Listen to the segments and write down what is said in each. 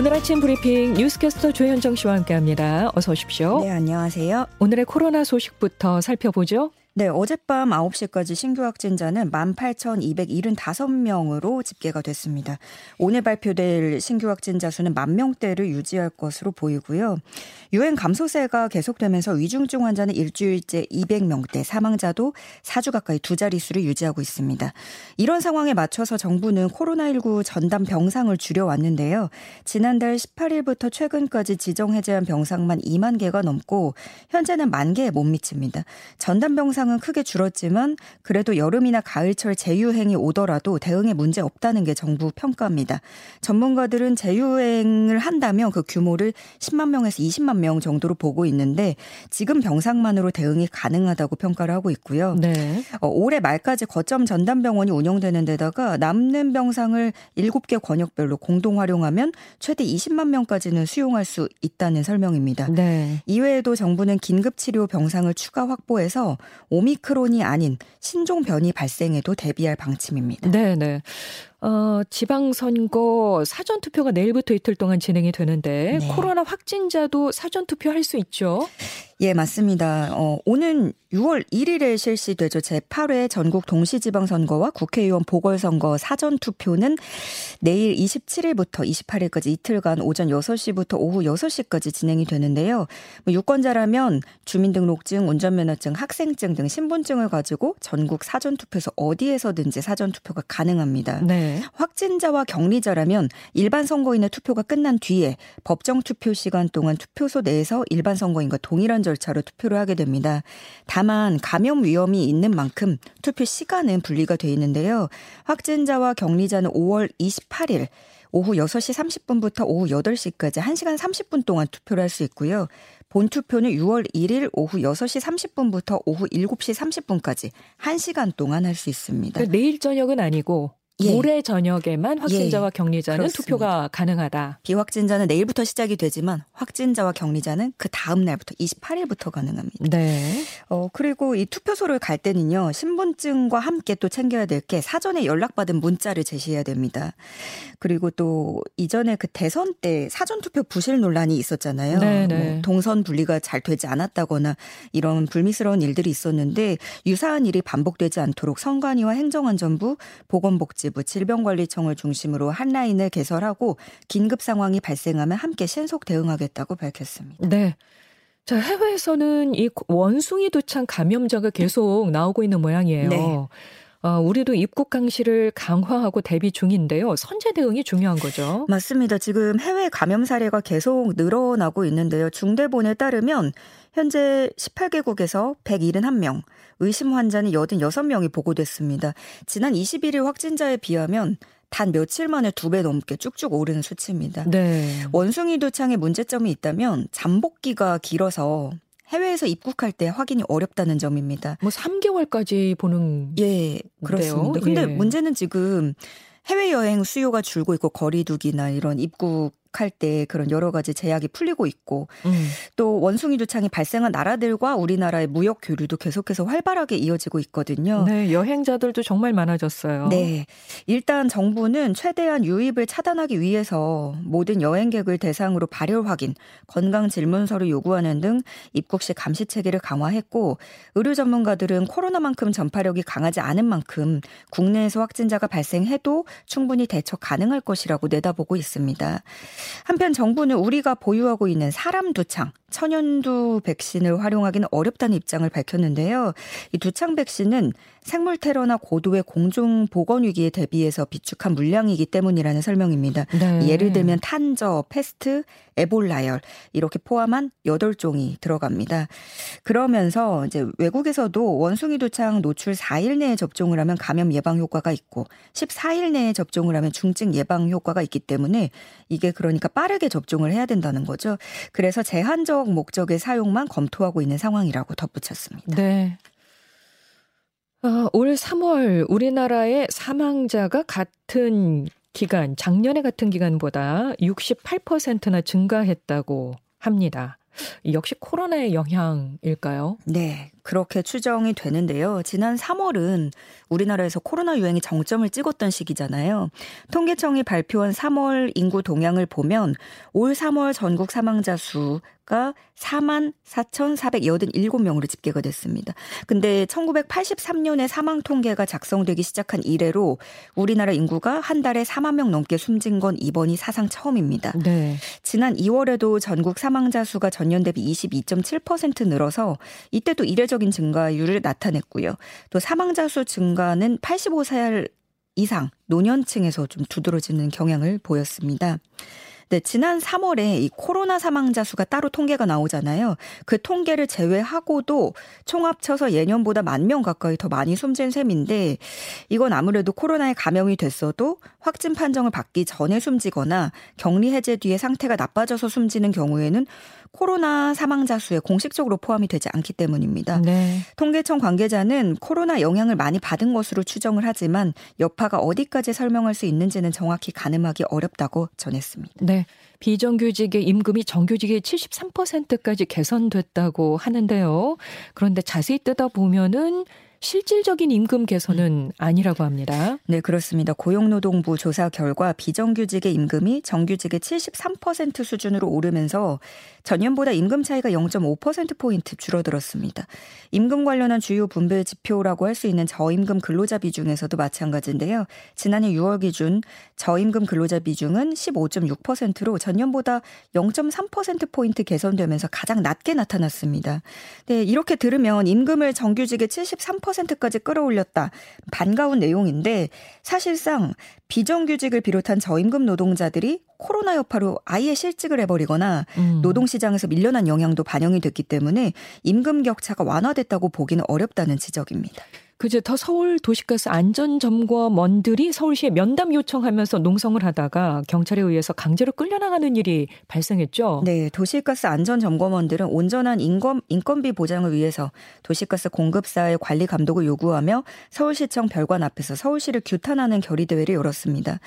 오늘 아침 브리핑 뉴스캐스터 조현정 씨와 함께합니다. 어서 오십시오. 네, 안녕하세요. 오늘의 코로나 소식부터 살펴보죠. 네, 어젯밤 9시까지 신규 확진자는 18,275명으로 집계가 됐습니다. 오늘 발표될 신규 확진자 수는 만 명대를 유지할 것으로 보이고요. 유행 감소세가 계속되면서 위중증 환자는 일주일째 200명대, 사망자도 4주 가까이 두 자릿수를 유지하고 있습니다. 이런 상황에 맞춰서 정부는 코로나19 전담 병상을 줄여왔는데요. 지난달 18일부터 최근까지 지정 해제한 병상만 2만 개가 넘고 현재는 만 개에 못 미칩니다. 전담 병상 상은 크게 줄었지만 그래도 여름이나 가을철 재유행이 오더라도 대응에 문제 없다는 게 정부 평가입니다. 전문가들은 재유행을 한다면 그 규모를 10만 명에서 20만 명 정도로 보고 있는데 지금 병상만으로 대응이 가능하다고 평가를 하고 있고요. 네. 어, 올해 말까지 거점 전담병원이 운영되는 데다가 남는 병상을 7개 권역별로 공동 활용하면 최대 20만 명까지는 수용할 수 있다는 설명입니다. 네. 이외에도 정부는 긴급치료 병상을 추가 확보해서 오미크론이 아닌 신종 변이 발생에도 대비할 방침입니다. 네, 네. 어, 지방선거 사전투표가 내일부터 이틀 동안 진행이 되는데 네. 코로나 확진자도 사전투표 할 수 있죠? 예, 맞습니다. 어, 오는 6월 1일에 실시되죠. 제8회 전국 동시지방선거와 국회의원 보궐선거 사전투표는 내일 27일부터 28일까지 이틀간 오전 6시부터 오후 6시까지 진행이 되는데요. 뭐 유권자라면 주민등록증, 운전면허증, 학생증 등 신분증을 가지고 전국 사전투표소 어디에서든지 사전투표가 가능합니다. 네. 확진자와 격리자라면 일반 선거인의 투표가 끝난 뒤에 법정 투표 시간 동안 투표소 내에서 일반 선거인과 동일한 절차로 투표를 하게 됩니다. 다만 감염 위험이 있는 만큼 투표 시간은 분리가 돼 있는데요. 확진자와 격리자는 5월 28일 오후 6시 30분부터 오후 8시까지 1시간 30분 동안 투표를 할 수 있고요. 본 투표는 6월 1일 오후 6시 30분부터 오후 7시 30분까지 1시간 동안 할 수 있습니다. 그러니까 내일 저녁은 아니고 예. 모레 저녁에만 확진자와 예. 격리자는 그렇습니다. 투표가 가능하다. 비확진자는 내일부터 시작이 되지만 확진자와 격리자는 그 다음 날부터 28일부터 가능합니다. 네. 어 그리고 이 투표소를 갈 때는요 신분증과 함께 또 챙겨야 될 게 사전에 연락받은 문자를 제시해야 됩니다. 그리고 또 이전에 그 대선 때 사전 투표 부실 논란이 있었잖아요. 네, 네. 뭐 동선 분리가 잘 되지 않았다거나 이런 불미스러운 일들이 있었는데 유사한 일이 반복되지 않도록 선관위와 행정안전부, 보건복지 기재부 질병관리청을 중심으로 한라인을 개설하고 긴급 상황이 발생하면 함께 신속 대응하겠다고 밝혔습니다. 네. 자, 해외에서는 이 원숭이 두창 감염자가 계속 나오고 있는 모양이에요. 네. 어, 우리도 입국 강시를 강화하고 대비 중인데요. 선제 대응이 중요한 거죠. 맞습니다. 지금 해외 감염 사례가 계속 늘어나고 있는데요. 중대본에 따르면 현재 18개국에서 171명, 의심 환자는 86명이 보고됐습니다. 지난 21일 확진자에 비하면 단 며칠 만에 두 배 넘게 쭉쭉 오르는 수치입니다. 네. 원숭이 도창에 문제점이 있다면 잠복기가 길어서 해외에서 입국할 때 확인이 어렵다는 점입니다. 뭐 3개월까지 보는 예, 그렇습니다. 근데 예. 문제는 지금 해외여행 수요가 줄고 있고 거리두기나 이런 입국 할때 그런 여러 가지 제약이 풀리고 있고 음. 또 원숭이 두창이 발생한 나라들과 우리나라의 무역 교류도 계속해서 활발하게 이어지고 있거든요. 네, 여행자들도 정말 많아졌어요. 네. 일단 정부는 최대한 유입을 차단하기 위해서 모든 여행객을 대상으로 발열 확인, 건강 질문서를 요구하는 등 입국 시 감시 체계를 강화했고 의료 전문가들은 코로나만큼 전파력이 강하지 않은 만큼 국내에서 확진자가 발생해도 충분히 대처 가능할 것이라고 내다보고 있습니다. 한편 정부는 우리가 보유하고 있는 사람 두창, 천연두 백신을 활용하기는 어렵다는 입장을 밝혔는데요. 이 두창 백신은 생물 테러나 고도의 공중 보건 위기에 대비해서 비축한 물량이기 때문이라는 설명입니다. 네. 예를 들면 탄저, 패스트, 에볼라열 이렇게 포함한 8종이 들어갑니다. 그러면서 이제 외국에서도 원숭이 두창 노출 4일 내에 접종을 하면 감염 예방 효과가 있고 14일 내에 접종을 하면 중증 예방 효과가 있기 때문에 이게 그러니까 빠르게 접종을 해야 된다는 거죠. 그래서 제한적 목적의 사용만 검토하고 있는 상황이라고 덧붙였습니다. 네. 어, 올 3월 우리나라의 사망자가 같은 기간, 작년에 같은 기간보다 68%나 증가했다고 합니다. 역시 코로나의 영향일까요? 네, 그렇게 추정이 되는데요. 지난 3월은 우리나라에서 코로나 유행이 정점을 찍었던 시기잖아요. 통계청이 발표한 3월 인구 동향을 보면 올 3월 전국 사망자 수가 4만 4,487명으로 집계가 됐습니다. 근데 1983년에 사망 통계가 작성되기 시작한 이래로 우리나라 인구가 한 달에 4만 명 넘게 숨진 건 이번이 사상 처음입니다. 네. 지난 2월에도 전국 사망자 수가 전년 대비 22.7% 늘어서 이때도 이례적인 증가율을 나타냈고요. 또 사망자 수 증가는 85살 이상 노년층에서 좀 두드러지는 경향을 보였습니다. 네, 지난 3월에 이 코로나 사망자 수가 따로 통계가 나오잖아요. 그 통계를 제외하고도 총 합쳐서 예년보다 만 명 가까이 더 많이 숨진 셈인데 이건 아무래도 코로나에 감염이 됐어도 확진 판정을 받기 전에 숨지거나 격리 해제 뒤에 상태가 나빠져서 숨지는 경우에는 코로나 사망자 수에 공식적으로 포함이 되지 않기 때문입니다. 네. 통계청 관계자는 코로나 영향을 많이 받은 것으로 추정을 하지만 여파가 어디까지 설명할 수 있는지는 정확히 가늠하기 어렵다고 전했습니다. 네. 비정규직의 임금이 정규직의 73%까지 개선됐다고 하는데요. 그런데 자세히 뜯어 보면은 실질적인 임금 개선은 아니라고 합니다. 네, 그렇습니다. 고용노동부 조사 결과 비정규직의 임금이 정규직의 73% 수준으로 오르면서 전년보다 임금 차이가 0.5%포인트 줄어들었습니다. 임금 관련한 주요 분배 지표라고 할 수 있는 저임금 근로자 비중에서도 마찬가지인데요. 지난해 6월 기준 저임금 근로자 비중은 15.6%로 전년보다 0.3%포인트 개선되면서 가장 낮게 나타났습니다. 네, 이렇게 들으면 임금을 정규직의 73% 까지 끌어올렸다. 반가운 내용인데 사실상 비정규직을 비롯한 저임금 노동자들이 코로나 여파로 아예 실직을 해버리거나 음. 노동시장에서 밀려난 영향도 반영이 됐기 때문에 임금 격차가 완화됐다고 보기는 어렵다는 지적입니다. 그제 더 서울 도시가스 안전점검원들이 서울시에 면담 요청하면서 농성을 하다가 경찰에 의해서 강제로 끌려나가는 일이 발생했죠. 네, 도시가스 안전점검원들은 온전한 인건, 인건비 보장을 위해서 도시가스 공급사의 관리 감독을 요구하며 서울시청 별관 앞에서 서울시를 규탄하는 결의대회를 열었습니다.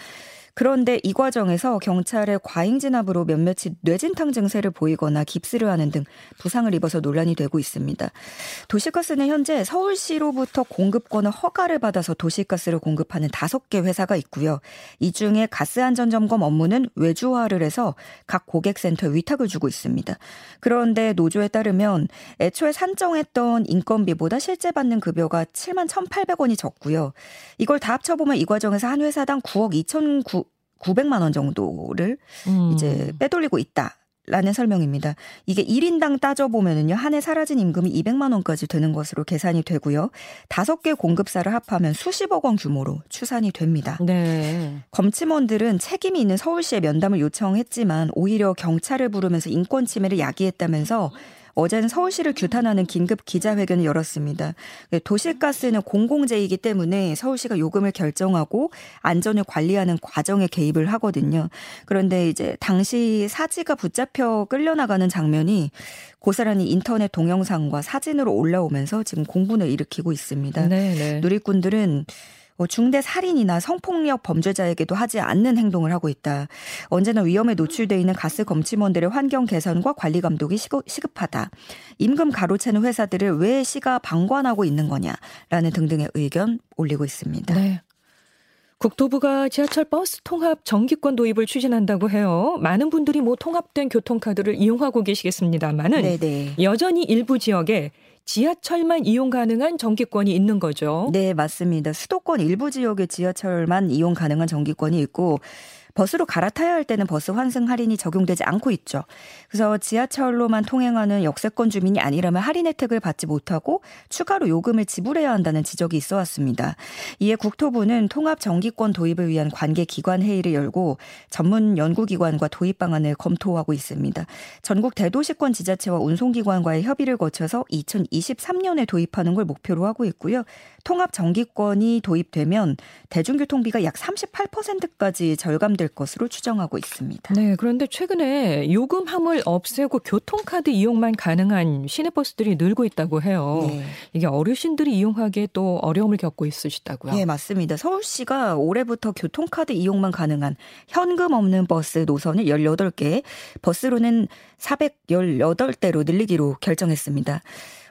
그런데 이 과정에서 경찰의 과잉 진압으로 몇몇이 뇌진탕 증세를 보이거나 깁스를 하는 등 부상을 입어서 논란이 되고 있습니다. 도시가스는 현재 서울시로부터 공급권을 허가를 받아서 도시가스를 공급하는 다섯 개 회사가 있고요. 이 중에 가스 안전 점검 업무는 외주화를 해서 각 고객센터에 위탁을 주고 있습니다. 그런데 노조에 따르면 애초에 산정했던 인건비보다 실제 받는 급여가 7만 1,800원이 적고요. 이걸 다 합쳐보면 이 과정에서 한 회사당 9억 2천 900만 원 정도를 음. 이제 빼돌리고 있다. 라는 설명입니다. 이게 1인당 따져보면은요, 한 해 사라진 임금이 200만 원까지 되는 것으로 계산이 되고요. 다섯 개 공급사를 합하면 수십억 원 규모로 추산이 됩니다. 네. 검침원들은 책임이 있는 서울시에 면담을 요청했지만 오히려 경찰을 부르면서 인권 침해를 야기했다면서 어제는 서울시를 규탄하는 긴급 기자회견을 열었습니다. 네, 도시가스는 공공재이기 때문에 서울시가 요금을 결정하고 안전을 관리하는 과정에 개입을 하거든요. 그런데 이제 당시 사지가 붙잡혀 끌려나가는 장면이 고스란히 인터넷 동영상과 사진으로 올라오면서 지금 공분을 일으키고 있습니다. 네네. 네. 누리꾼들은 뭐 중대 살인이나 성폭력 범죄자에게도 하지 않는 행동을 하고 있다. 언제나 위험에 노출돼 있는 가스 검침원들의 환경 개선과 관리 감독이 시급하다. 임금 가로채는 회사들을 왜 시가 방관하고 있는 거냐라는 등등의 의견 올리고 있습니다. 네. 국토부가 지하철 버스 통합 정기권 도입을 추진한다고 해요. 많은 분들이 뭐 통합된 교통카드를 이용하고 계시겠습니다만은. 여전히 일부 지역에 지하철만 이용 가능한 정기권이 있는 거죠. 네, 맞습니다. 수도권 일부 지역의 지하철만 이용 가능한 정기권이 있고 버스로 갈아타야 할 때는 버스 환승 할인이 적용되지 않고 있죠. 그래서 지하철로만 통행하는 역세권 주민이 아니라면 할인 혜택을 받지 못하고 추가로 요금을 지불해야 한다는 지적이 있어 왔습니다. 이에 국토부는 통합 정기권 도입을 위한 관계 기관 회의를 열고 전문 연구기관과 도입 방안을 검토하고 있습니다. 전국 대도시권 지자체와 운송기관과의 협의를 거쳐서 2023년에 도입하는 걸 목표로 하고 있고요. 통합 정기권이 도입되면 대중교통비가 약 38%까지 절감될 될 것으로 추정하고 있습니다. 네, 그런데 최근에 요금함을 없애고 교통카드 이용만 가능한 시내버스들이 늘고 있다고 해요. 네. 이게 어르신들이 이용하기에 또 어려움을 겪고 있으시다고요? 네, 맞습니다. 서울시가 올해부터 교통카드 이용만 가능한 현금 없는 버스 노선을 18개, 버스로는 418대로 늘리기로 결정했습니다.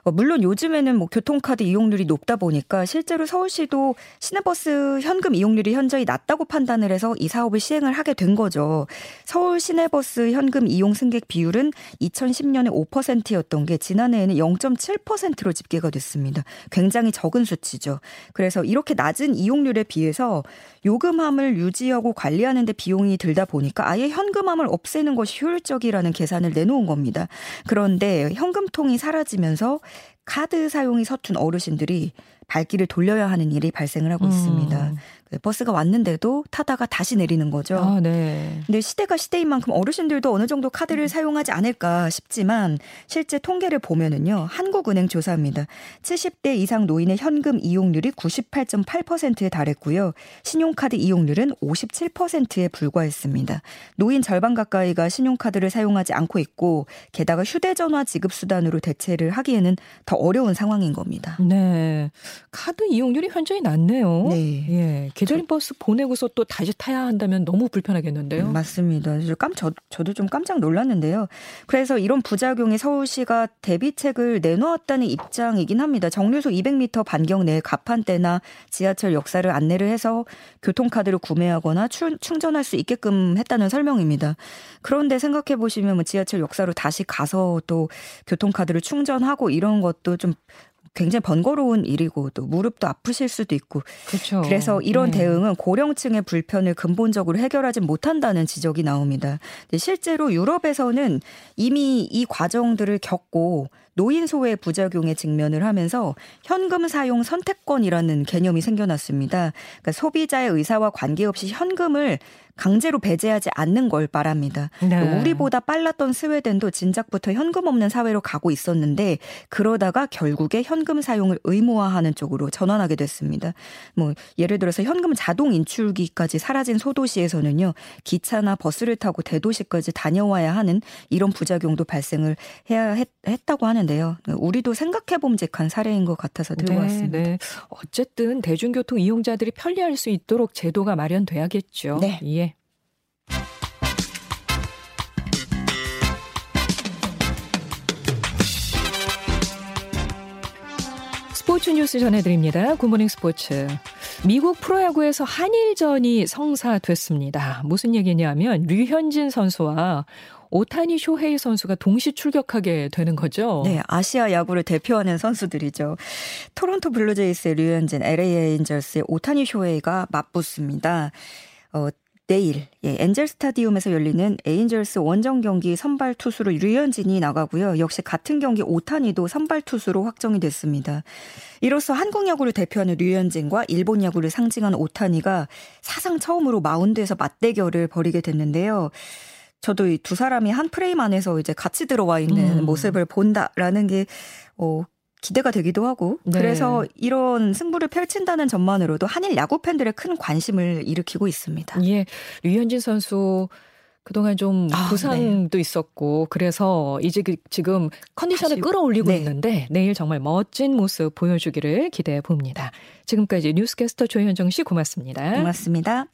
어, 물론 요즘에는 뭐 교통카드 이용률이 높다 보니까 실제로 서울시도 시내버스 현금 이용률이 현저히 낮다고 판단을 해서 이 사업을 시행을 하게 된 거죠. 서울 시내버스 현금 이용 승객 비율은 2010년에 5%였던 게 지난해에는 0.7%로 집계가 됐습니다. 굉장히 적은 수치죠. 그래서 이렇게 낮은 이용률에 비해서 요금함을 유지하고 관리하는 데 비용이 들다 보니까 아예 현금함을 없애는 것이 효율적이라는 계산을 내놓은 겁니다. 그런데 현금통이 사라지면서 카드 사용이 서툰 어르신들이 발길을 돌려야 하는 일이 발생을 하고 음. 있습니다. 그 버스가 왔는데도 타다가 다시 내리는 거죠. 아, 네. 근데 시대가 시대인 만큼 어르신들도 어느 정도 카드를 음. 사용하지 않을까 싶지만 실제 통계를 보면은요. 한국은행 조사입니다. 70대 이상 노인의 현금 이용률이 98.8%에 달했고요. 신용카드 이용률은 57%에 불과했습니다. 노인 절반 가까이가 신용카드를 사용하지 않고 있고 게다가 휴대전화 지급 수단으로 대체를 하기에는 더 어려운 상황인 겁니다. 네. 카드 이용률이 현저히 낮네요. 네. 예. 계절인 버스 보내고서 또 다시 타야 한다면 너무 불편하겠는데요. 음, 맞습니다. 깜, 저, 저도 좀 깜짝 놀랐는데요. 그래서 이런 부작용에 서울시가 대비책을 내놓았다는 입장이긴 합니다. 정류소 200m 반경 내에 가판대나 지하철 역사를 안내를 해서 교통카드를 구매하거나 충, 충전할 수 있게끔 했다는 설명입니다. 그런데 생각해 보시면 뭐 지하철 역사로 다시 가서 또 교통카드를 충전하고 이런 것도 좀 굉장히 번거로운 일이고 또 무릎도 아프실 수도 있고 그렇죠. 그래서 이런 네. 대응은 고령층의 불편을 근본적으로 해결하지 못한다는 지적이 나옵니다. 실제로 유럽에서는 이미 이 과정들을 겪고 노인 소외 부작용에 직면을 하면서 현금 사용 선택권이라는 개념이 생겨났습니다. 그러니까 소비자의 의사와 관계없이 현금을 강제로 배제하지 않는 걸 말합니다. 네. 우리보다 빨랐던 스웨덴도 진작부터 현금 없는 사회로 가고 있었는데 그러다가 결국에 현금 사용을 의무화하는 쪽으로 전환하게 됐습니다. 뭐 예를 들어서 현금 자동 인출기까지 사라진 소도시에서는요 기차나 버스를 타고 대도시까지 다녀와야 하는 이런 부작용도 발생을 해야 했, 다고 하는데요. 우리도 생각해봄직한 사례인 것 같아서 들고 네, 왔습니다. 네. 어쨌든 대중교통 이용자들이 편리할 수 있도록 제도가 마련돼야겠죠. 네. 예. 뉴스 전해드립니다. 굿모닝 스포츠. 미국 프로야구에서 한일전이 성사됐습니다. 무슨 얘기냐면 류현진 선수와 오타니 쇼헤이 선수가 동시 출격하게 되는 거죠. 네, 아시아 야구를 대표하는 선수들이죠. 토론토 블루제이스의 류현진, LA 에인절스의 오타니 쇼헤이가 맞붙습니다. 어, 내일 예, 엔젤 스타디움에서 열리는 에인절스 원정 경기 선발 투수로 류현진이 나가고요. 역시 같은 경기 오타니도 선발 투수로 확정이 됐습니다. 이로써 한국 야구를 대표하는 류현진과 일본 야구를 상징하는 오타니가 사상 처음으로 마운드에서 맞대결을 벌이게 됐는데요. 저도 이 두 사람이 한 프레임 안에서 이제 같이 들어와 있는 음. 모습을 본다라는 게 어, 기대가 되기도 하고 네. 그래서 이런 승부를 펼친다는 점만으로도 한일 야구 팬들의 큰 관심을 일으키고 있습니다. 예, 류현진 선수 그동안 좀 아, 부상도 네. 있었고 그래서 이제 그 지금 컨디션을 끌어올리고 네. 있는데 내일 정말 멋진 모습 보여주기를 기대해 봅니다. 지금까지 뉴스캐스터 조현정 씨 고맙습니다. 고맙습니다.